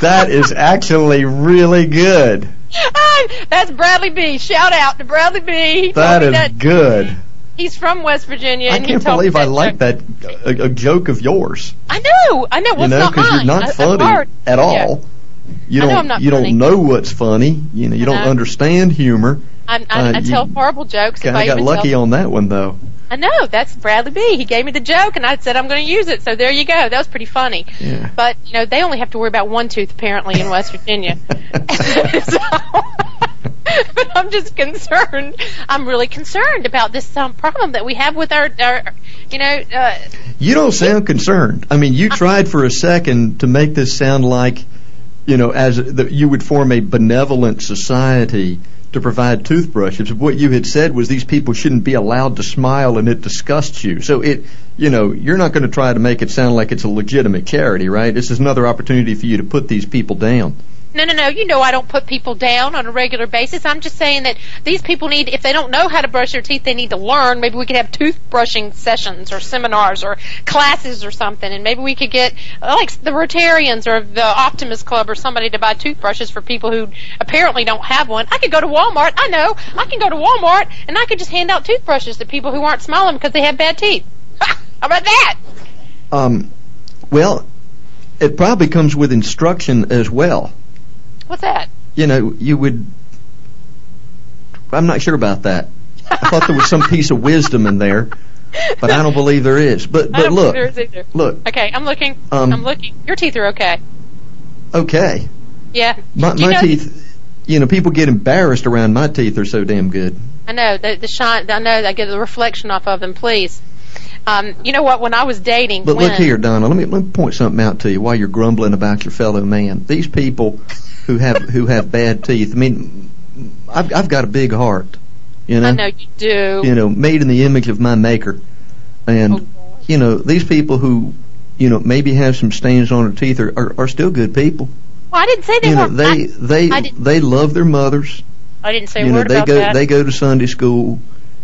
That is actually really good. That's Bradley B. Shout out to Bradley B. He That is that good. he's from West Virginia. I can't believe I like that a, a joke of yours. I know, I know. Well, you know, because you're not funny at all. Yeah. You don't. I'm not you funny. don't know what's funny. You know. You don't know. understand humor. I'm, I, Uh, I tell horrible jokes. if I got lucky tell, on that one though. I know that's Bradley B. He gave me the joke, and I said I'm going to use it. So there you go. That was pretty funny. Yeah. But you know they only have to worry about one tooth apparently in West Virginia. So- but I'm just concerned. I'm really concerned about this um, problem that we have with our, our you know, uh, You don't sound concerned. I mean, you tried for a second to make this sound like, you know, as that you would form a benevolent society to provide toothbrushes. What you had said was these people shouldn't be allowed to smile, and it disgusts you. So it, you know, you're not going to try to make it sound like it's a legitimate charity, right? This is another opportunity for you to put these people down. No, no, no. You know I don't put people down on a regular basis. I'm just saying that these people need, if they don't know how to brush their teeth, they need to learn. Maybe we could have toothbrushing sessions or seminars or classes or something, and maybe we could get like the Rotarians or the Optimist Club or somebody to buy toothbrushes for people who apparently don't have one. I could go to Walmart. I know. I can go to Walmart and I could just hand out toothbrushes to people who aren't smiling because they have bad teeth. How about that? Um, well, it probably comes with instruction as well. What's that? you know, you would. I'm not sure about that. I thought there was some piece of wisdom in there, but I don't believe there is. But but look, there is either. look, Okay, I'm looking. Um, I'm looking. Your teeth are okay. okay, Yeah. my my teeth. You know, people get embarrassed around my teeth. They're so damn good. I know the, the shine. I know. I get the reflection off of them. Please. Um, you know what? When I was dating, But when, look here, Donna. Let me let me point something out to you while you're grumbling about your fellow man. These people who have who have bad teeth. I mean, I've I've got a big heart. You know. I know you do. you know, made in the image of my maker. And, Oh, you know, these people who, you know, maybe have some stains on their teeth are, are, are still good people. Well, I didn't say they You know, weren't. they, I, they, I they love their mothers. I didn't say you know, they go, that. they go to Sunday school.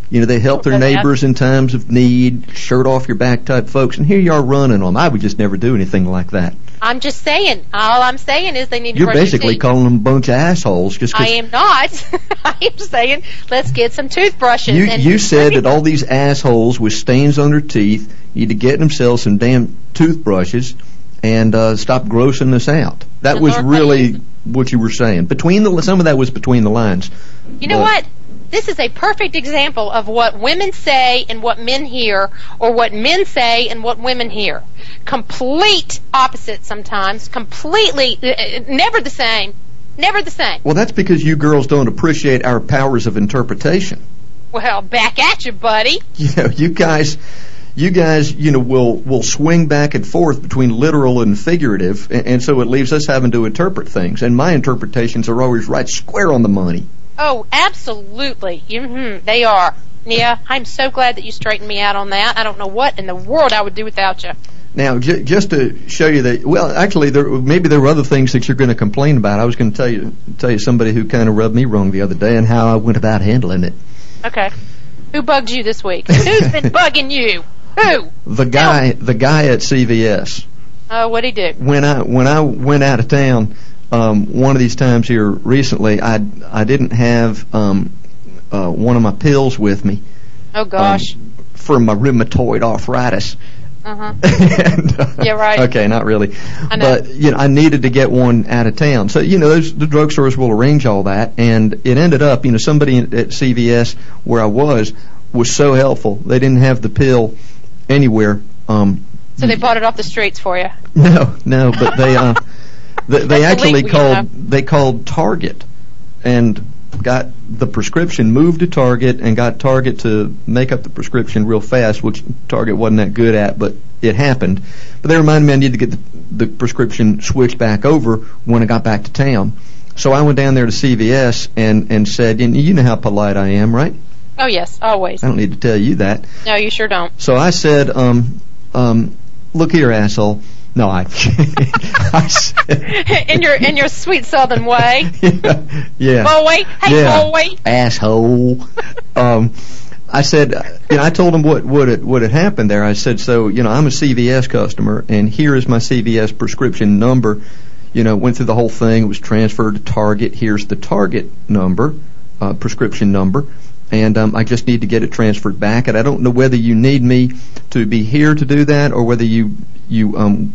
You know, they help their neighbors in times of need, shirt off your back type folks. And here you are running on them. I would just never do anything like that. I'm just saying. All I'm saying is they need to You're brush their basically calling them a bunch of assholes just I am not. I am saying let's get some toothbrushes. You and you said that all these assholes with stains on their teeth need to get themselves some damn toothbrushes and uh, stop grossing us out. That And was Lord, really what you were saying. Between the some of that was between the lines. You know what? This is a perfect example of what women say and what men hear, or what men say and what women hear. Complete opposite sometimes. Completely, uh, uh, never the same. Never the same. Well, that's because you girls don't appreciate our powers of interpretation. Well, back at you, buddy. You know, you guys, you guys, you know, will will swing back and forth between literal and figurative, and, and so it leaves us having to interpret things. And my interpretations are always right square on the money. Oh, absolutely. Mm-hmm, they are. Yeah, I'm so glad that you straightened me out on that. I don't know what in the world I would do without you. Now, j- just to show you that, well, actually, there maybe there were other things that you're going to complain about. I was going to tell you tell you somebody who kind of rubbed me wrong the other day and how I went about handling it. Okay. Who bugged you this week? Who's been bugging you? Who? The guy, the guy at CVS. Oh, what'd he do? when I when I went out of town, um, one of these times here recently, I I didn't have um, uh, one of my pills with me Oh gosh. for my rheumatoid arthritis. Uh huh. and, uh, Yeah, right. Okay, not really, I know. but you know, I needed to get one out of town. So you know, those the drugstores will arrange all that, and it ended up, you know, somebody at at CVS where I was was so helpful. They didn't have the pill anywhere. Um, So they bought it off the streets for you. no, no, but they uh, they, they actually called they called Target and got the prescription moved to Target and got Target to make up the prescription real fast, which Target wasn't that good at, but it happened. But they reminded me I needed to get the, the prescription switched back over when I got back to town. So I went down there to CVS and and said, and you know how polite I am, right? Oh yes, always. I don't need to tell you that. No, you sure don't. So I said, um, um, look here, asshole. No, I. In your in your sweet southern way. yeah, yeah. Boy, hey yeah. boy. asshole. um, I said, uh, you know, I told him what what had, what had happened there. I said, so you know, I'm a CVS customer, and here is my CVS prescription number. You know, went through the whole thing. It was transferred to Target. Here's the Target number, uh, prescription number, and um, I just need to get it transferred back. And I don't know whether you need me to be here to do that, or whether you you um,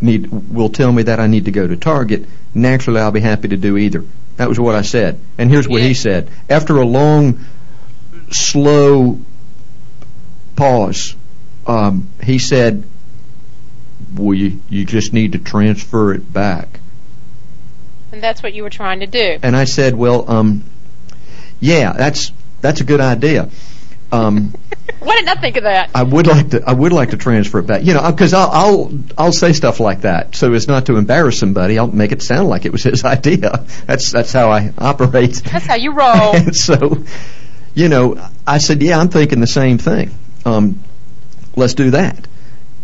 need will tell me that I need to go to Target. Naturally, I'll be happy to do either. That was what I said. And here's what he said. After a long, slow pause, um, he said, "Well, you, you just need to transfer it back." And that's what you were trying to do. And I said, "Well, um, yeah, that's that's a good idea." Um, Why didn't I think of that? I would like to. I would like to transfer it back. You know, because I'll, I'll I'll say stuff like that, so as not to embarrass somebody. I'll make it sound like it was his idea. That's that's how I operate. That's how you roll. and so, you know, I said, yeah, I'm thinking the same thing. Um, let's do that.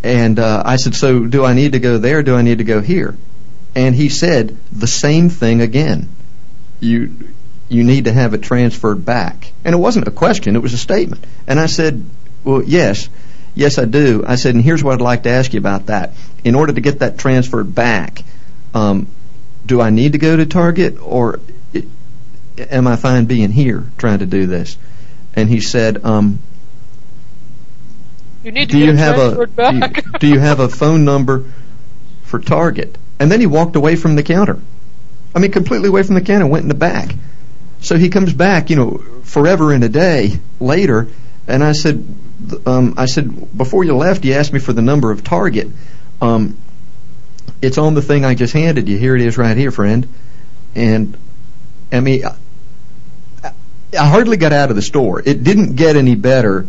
And uh, I said, so do I need to go there? Do I need to go here? And he said the same thing again. You you need to have it transferred back. And it wasn't a question, it was a statement. And I said, well, yes, yes, I do. I said, and here's what I'd like to ask you about that. In order to get that transferred back, um, do I need to go to Target or am I fine being here trying to do this? And he said, um, You need to do you it have a do you, do you have a phone number for Target? And then he walked away from the counter. I mean, completely away from the counter, went in the back. So he comes back, you know, forever and a day later, and I said, um, I said before you left, you asked me for the number of Target. Um, it's on the thing I just handed you. Here it is, right here, friend. And I mean, I, I hardly got out of the store. It didn't get any better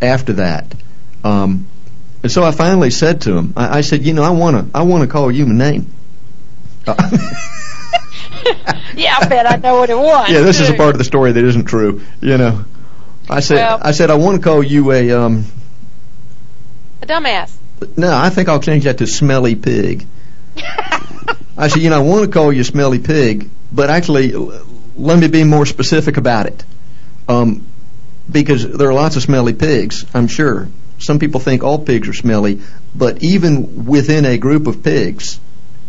after that. Um, and so I finally said to him, I, I said, you know, I want to, I want to call you my name. yeah, I bet I know what it was. yeah, this is a part of the story that isn't true. You know, I said, Well- I said, I want to call you a, um, A dumbass. no, I think I'll change that to smelly pig. I said, you know, I want to call you smelly pig, but actually, l- let me be more specific about it. Um, because there are lots of smelly pigs, I'm sure. Some people think all pigs are smelly, but even within a group of pigs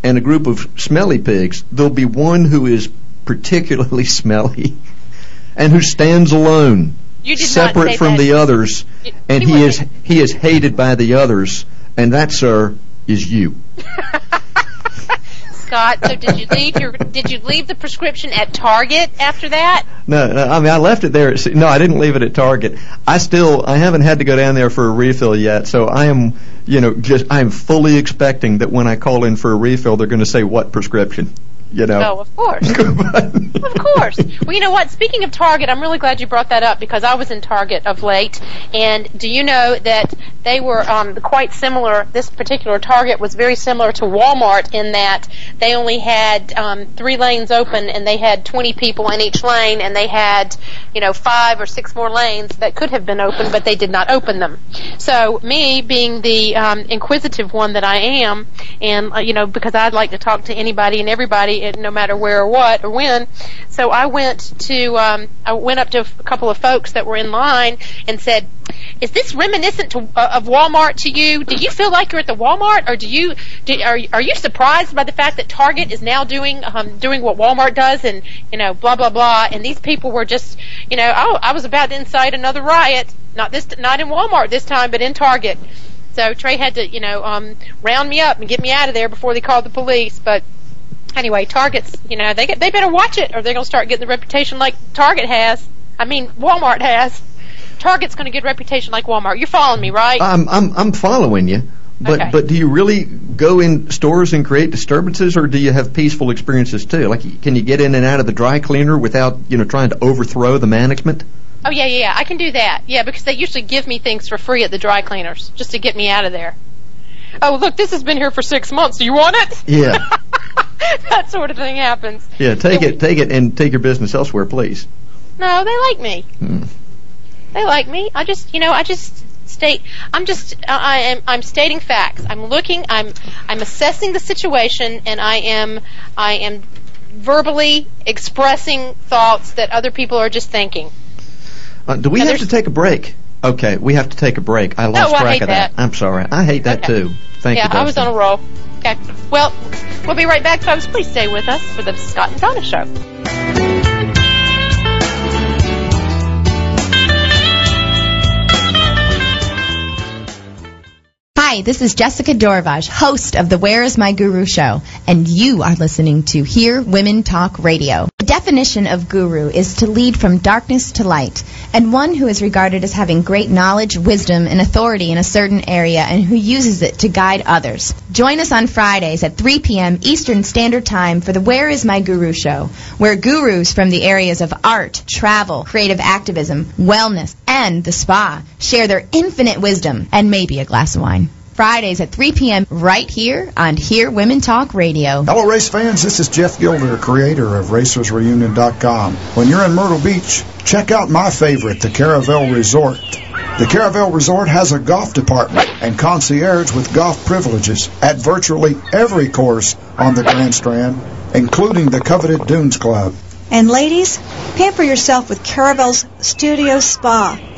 and a group of smelly pigs, there'll be one who is particularly smelly and who stands alone, You separate from that. the others, You- and you he is he is hated by the others, and that, sir, is you. Scott, so did you leave your did you leave the prescription at Target after that? No, no, I mean I left it there. At, no, I didn't leave it at Target. I still I haven't had to go down there for a refill yet, so I am you know just I am fully expecting that when I call in for a refill, they're going to say what prescription. You know. Oh, of course. of course. Well, you know what? Speaking of Target, I'm really glad you brought that up because I was in Target of late. And do you know that they were um, quite similar? This particular Target was very similar to Walmart in that they only had um, three lanes open and they had 20 people in each lane and they had, you know, five or six more lanes that could have been open, but they did not open them. So, me being the um, inquisitive one that I am, and, uh, you know, because I'd like to talk to anybody and everybody no matter where or what or when. So I went to um, I went up to a couple of folks that were in line and said, "Is this reminiscent to, uh, of Walmart to you? Do you feel like you're at the Walmart, or do you do, are are you surprised by the fact that Target is now doing um, doing what Walmart does and you know blah blah blah?" And these people were just you know, oh, I was about to incite another riot. Not this, not in Walmart this time, but in Target. So Trey had to, you know, um, round me up and get me out of there before they called the police. But anyway, Target's, you know, they get, they better watch it, or they're gonna start getting the reputation like Target has. I mean, Walmart has. Target's gonna get a reputation like Walmart. You're following me, right? I'm I'm I'm following you. But Okay. but do you really go in stores and create disturbances, or do you have peaceful experiences too? Like, can you get in and out of the dry cleaner without you know trying to overthrow the management? Oh yeah, yeah, yeah. I can do that. Yeah, because they usually give me things for free at the dry cleaners just to get me out of there. Oh, look, this has been here for six months. Do you want it? Yeah, that sort of thing happens. yeah. Take it, take it, and take your business elsewhere, please. No, they like me. Hmm. They like me. I just, you know, I just state. I'm just. I am. I'm stating facts. I'm looking. I'm. I'm assessing the situation, and I am. I am verbally expressing thoughts that other people are just thinking. Uh, do we Now, have to take a break? Okay, we have to take a break. I lost I track hate of that. that. I'm sorry. I hate that Okay. too. Thank yeah, you, Yeah, I was on a roll. Okay. Well, we'll be right back, folks. Please stay with us for the Scott and Donna show. Hi, this is Jessica Dorvaj, host of the Where is My Guru show, and you are listening to Hear Women Talk Radio. The definition of guru is to lead from darkness to light, and one who is regarded as having great knowledge, wisdom, and authority in a certain area and who uses it to guide others. Join us on Fridays at 3 p.m. Eastern Standard Time for the Where is My Guru show, where gurus from the areas of art, travel, creative activism, wellness, and the spa share their infinite wisdom and maybe a glass of wine. Fridays at 3 p.m. right here on Hear Women Talk Radio. Hello, race fans. This is Jeff Gilder, creator of RacersReunion.com. When you're in Myrtle Beach, check out my favorite, the Caravelle Resort. The Caravelle Resort has a golf department and concierge with golf privileges at virtually every course on the Grand Strand, including the coveted Dunes Club. And ladies, pamper yourself with Caravelle's Studio Spa,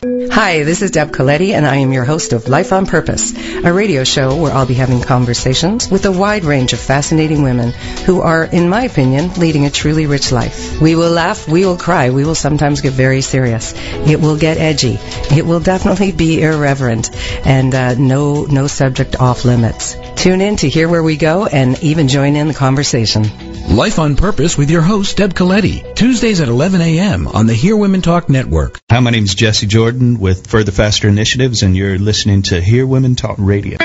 Hi, this is Deb Coletti, and I am your host of Life on Purpose, a radio show where I'll be having conversations with a wide range of fascinating women who are, in my opinion, leading a truly rich life. We will laugh, we will cry, we will sometimes get very serious. It will get edgy. It will definitely be irreverent, and uh, no no subject off limits. Tune in to hear where we go, and even join in the conversation. Life on Purpose with your host, Deb Coletti. Tuesdays at 11 a.m. on the Hear Women Talk Network. Hi, my name is Jesse Jordan with Further Faster Initiatives, and you're listening to Hear Women Talk Radio.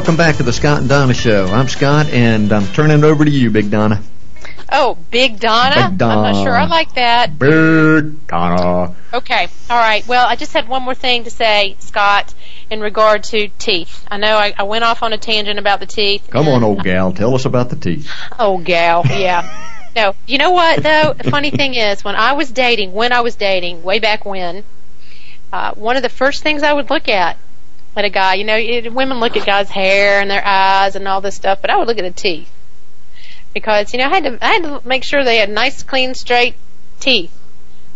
Welcome back to the Scott and Donna Show. I'm Scott, and I'm turning it over to you, Big Donna. Oh, Big Donna? Big Donna. I'm not sure I like that. Big Donna. Okay, all right. Well, I just had one more thing to say, Scott, in regard to teeth. I know I, I went off on a tangent about the teeth. Come on, old gal. Tell us about the teeth. Old gal, yeah. no, you know what though? The funny thing is, when I was dating, when I was dating, way back when, uh, one of the first things I would look at at a guy, you know, it, women look at guys' hair and their eyes and all this stuff, but I would look at the teeth because you know I had to I had to make sure they had nice, clean, straight teeth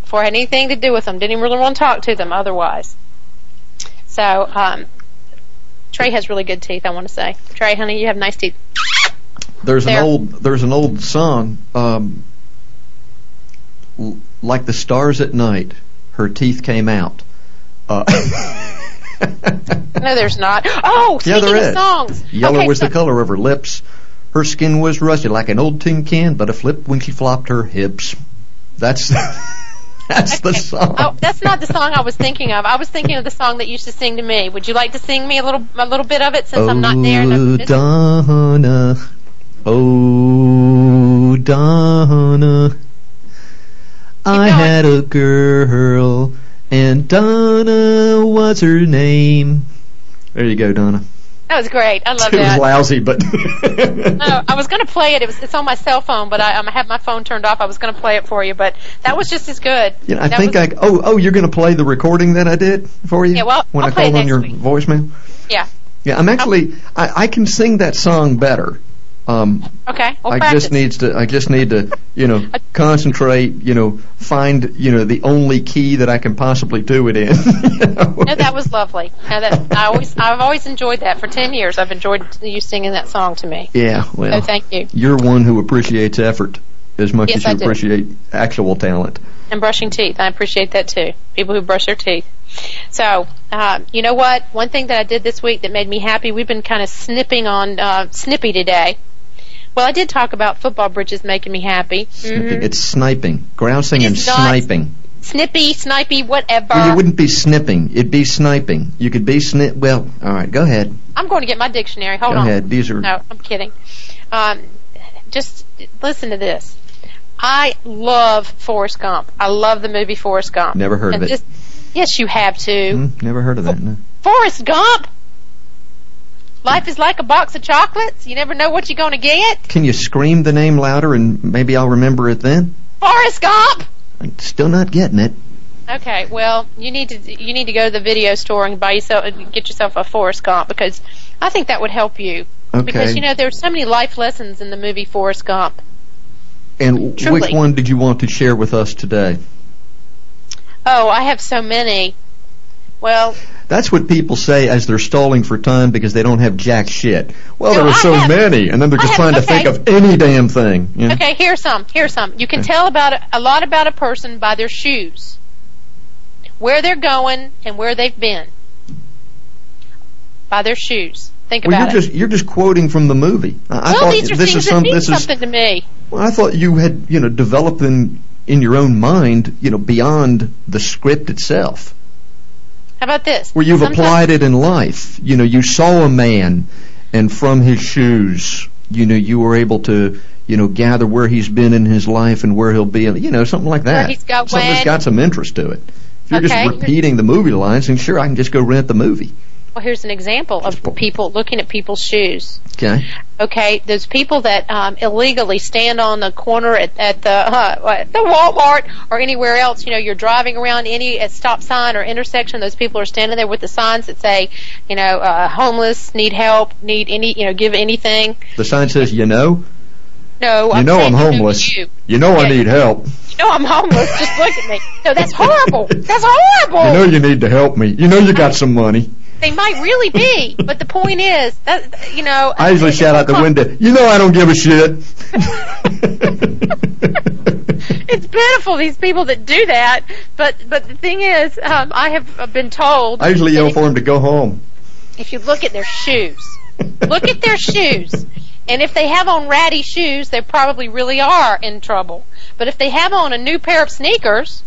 before I had anything to do with them. Didn't even really want to talk to them otherwise. So, um, Trey has really good teeth. I want to say, Trey, honey, you have nice teeth. There's There. an old there's an old song, um, like the stars at night. Her teeth came out. Uh, No, there's not. Oh, yeah, there is. songs. Yellow okay, was so, the color of her lips. Her skin was rusty like an old tin can, but a flip when she flopped her hips. That's that's the song. Oh, that's not the song I was thinking of. I was thinking of the song that you used to sing to me. Would you like to sing me a little a little bit of it since I'm not there? Oh, Donna. Oh, Donna. I had a girl, and Donna was her name. There you go, Donna. That was great. I love It was lousy, but No, I was going to play it. It was it's on my cell phone, but I, um, I had my phone turned off. I was going to play it for you, but that was just as good. Yeah, I That think I. Oh, oh, you're going to play the recording that I did for you Yeah, well, when I'll I play it called on your week. voicemail. Yeah. Yeah, I'm actually. I, I can sing that song better. Um, Okay. Well, I practice. just needs to. I just need to, you know, concentrate. You know, find you know the only key that I can possibly do it in. No, that was lovely. No, that I always I've always enjoyed that. For ten years, I've enjoyed you singing that song to me. yeah, well, So thank you. You're one who appreciates effort as much Yes, as you I do. appreciate actual talent. and brushing teeth. I appreciate that too. People who brush their teeth. So, uh, you know what? One thing that I did this week that made me happy. We've been kind of snipping on uh, Snippy today. Well, I did talk about football bridges making me happy. Mhm. It's sniping, grousing, It and sniping. Snippy, snipey, whatever. Well, you wouldn't be snipping. It'd be sniping. You could be snip. Well, all right. Go ahead. I'm going to get my dictionary. Hold Go on. ahead. These are- No, I'm kidding. Um, just listen to this. I love Forrest Gump. I love the movie Forrest Gump. Never heard of it. this- yes, you have to. Hmm, never heard of that. No. Forrest Gump. Life is like a box of chocolates. You never know what you're going to get. Can you scream the name louder and maybe I'll remember it then? Forrest Gump. I'm still not getting it. Okay, well, you need to you need to go to the video store and buy yourself get yourself a Forrest Gump because I think that would help you. Okay. Because you know there's so many life lessons in the movie Forrest Gump. And Truly. which one did you want to share with us today? Oh, I have so many. Well, That's what people say as they're stalling for time because they don't have jack shit. Well, No, there are I so have- many, and then they're just have- trying to okay. think of any damn thing. you know? okay, here's some. Here's some. You can tell about a, a lot about a person by their shoes. Where they're going and where they've been. By their shoes. Think Well, about you're it. just you're just quoting from the movie. I, I well, thought these are this things is some that mean this is something to me. Well, I thought you had, you know, developed in in your own mind, you know, beyond the script itself, How about this? where you've Sometimes- applied it in life. You know, you saw a man, and from his shoes, you know, you were able to, you know, gather where he's been in his life and where he'll be, you know, something like that. he's got something that's when- got some interest to it. If you're Okay. just repeating the movie lines, then sure, I can just go rent the movie. Well, here's an example of people looking at people's shoes. Okay. Okay, there's people that um, illegally stand on the corner at, at the uh, what, the Walmart or anywhere else. You know, you're driving around any stop sign or intersection. Those people are standing there with the signs that say, you know, uh, homeless, need help, need any, you know, give anything. The sign says, you know, No, you I'm know I'm homeless. You. You know I need help. You know I'm homeless. Just look at me. No, that's horrible. That's horrible. You know you need to help me. You know you got some money. They might really be, but the point is that you know. I usually shout out the window, you know I don't give a shit. it's pitiful these people that do that. But but the thing is, um, I have been told. I usually yell for him to go home. if you look at their shoes, look at their shoes, and if they have on ratty shoes, they probably really are in trouble. But if they have on a new pair of sneakers,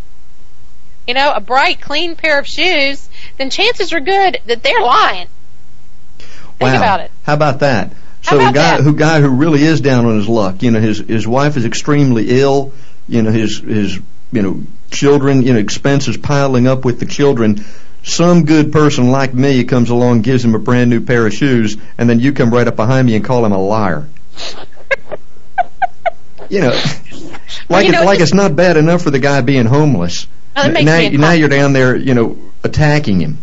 you know, a bright, clean pair of shoes, then chances are good that they're lying. Think wow. about it. How about that? So about a guy that? who guy who really is down on his luck, you know, his his wife is extremely ill, you know, his his you know children, you know, expenses piling up with the children. Some good person like me comes along, gives him a brand new pair of shoes, and then you come right up behind me and call him a liar. you know, like you know, it, like it's not bad enough for the guy being homeless. Well, that makes now, now you're down there, you know, attacking him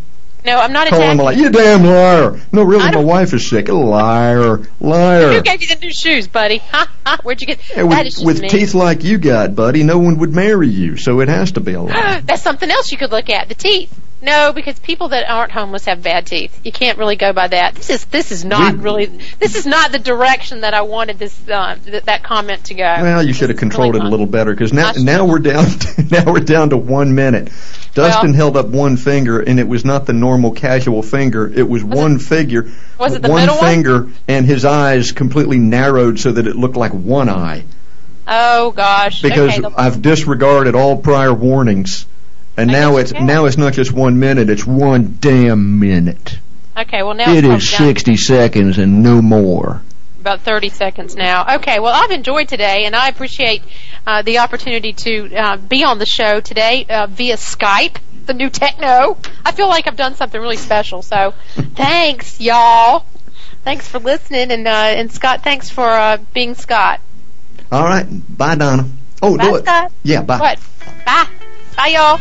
No, I'm not calling him like you damn liar. No, really, my wife is sick. Liar, liar. Who gave you the new shoes, buddy? Where'd you get? Is with with teeth like you got, buddy, no one would marry you. So it has to be a lie. That's something else you could look at. The teeth. No, because people that aren't homeless have bad teeth. You can't really go by that. This is this is not We- really this is not the direction that I wanted this uh, th- that comment to go. Well, you should have controlled it a little better because now now we're down now we're down to one minute. Dustin held up one finger and it was not the normal casual finger. It was, one figure, was it the one middle one? finger, and his eyes completely narrowed so that it looked like one eye. Oh gosh. Because okay, I've disregarded all prior warnings, and now it's now it's not just one minute; it's one damn minute. okay. Well now it's is down sixty seconds and no more. about 30 seconds now. Okay, well, I've enjoyed today, and I appreciate uh, the opportunity to uh, be on the show today uh, via Skype, the new techno. I feel like I've done something really special, so thanks, y'all. Thanks for listening, and uh, and Scott, thanks for uh, being Scott. All right, bye, Donna. Oh, Bye, do it. Scott. Yeah, bye. What? Bye. 拜哟。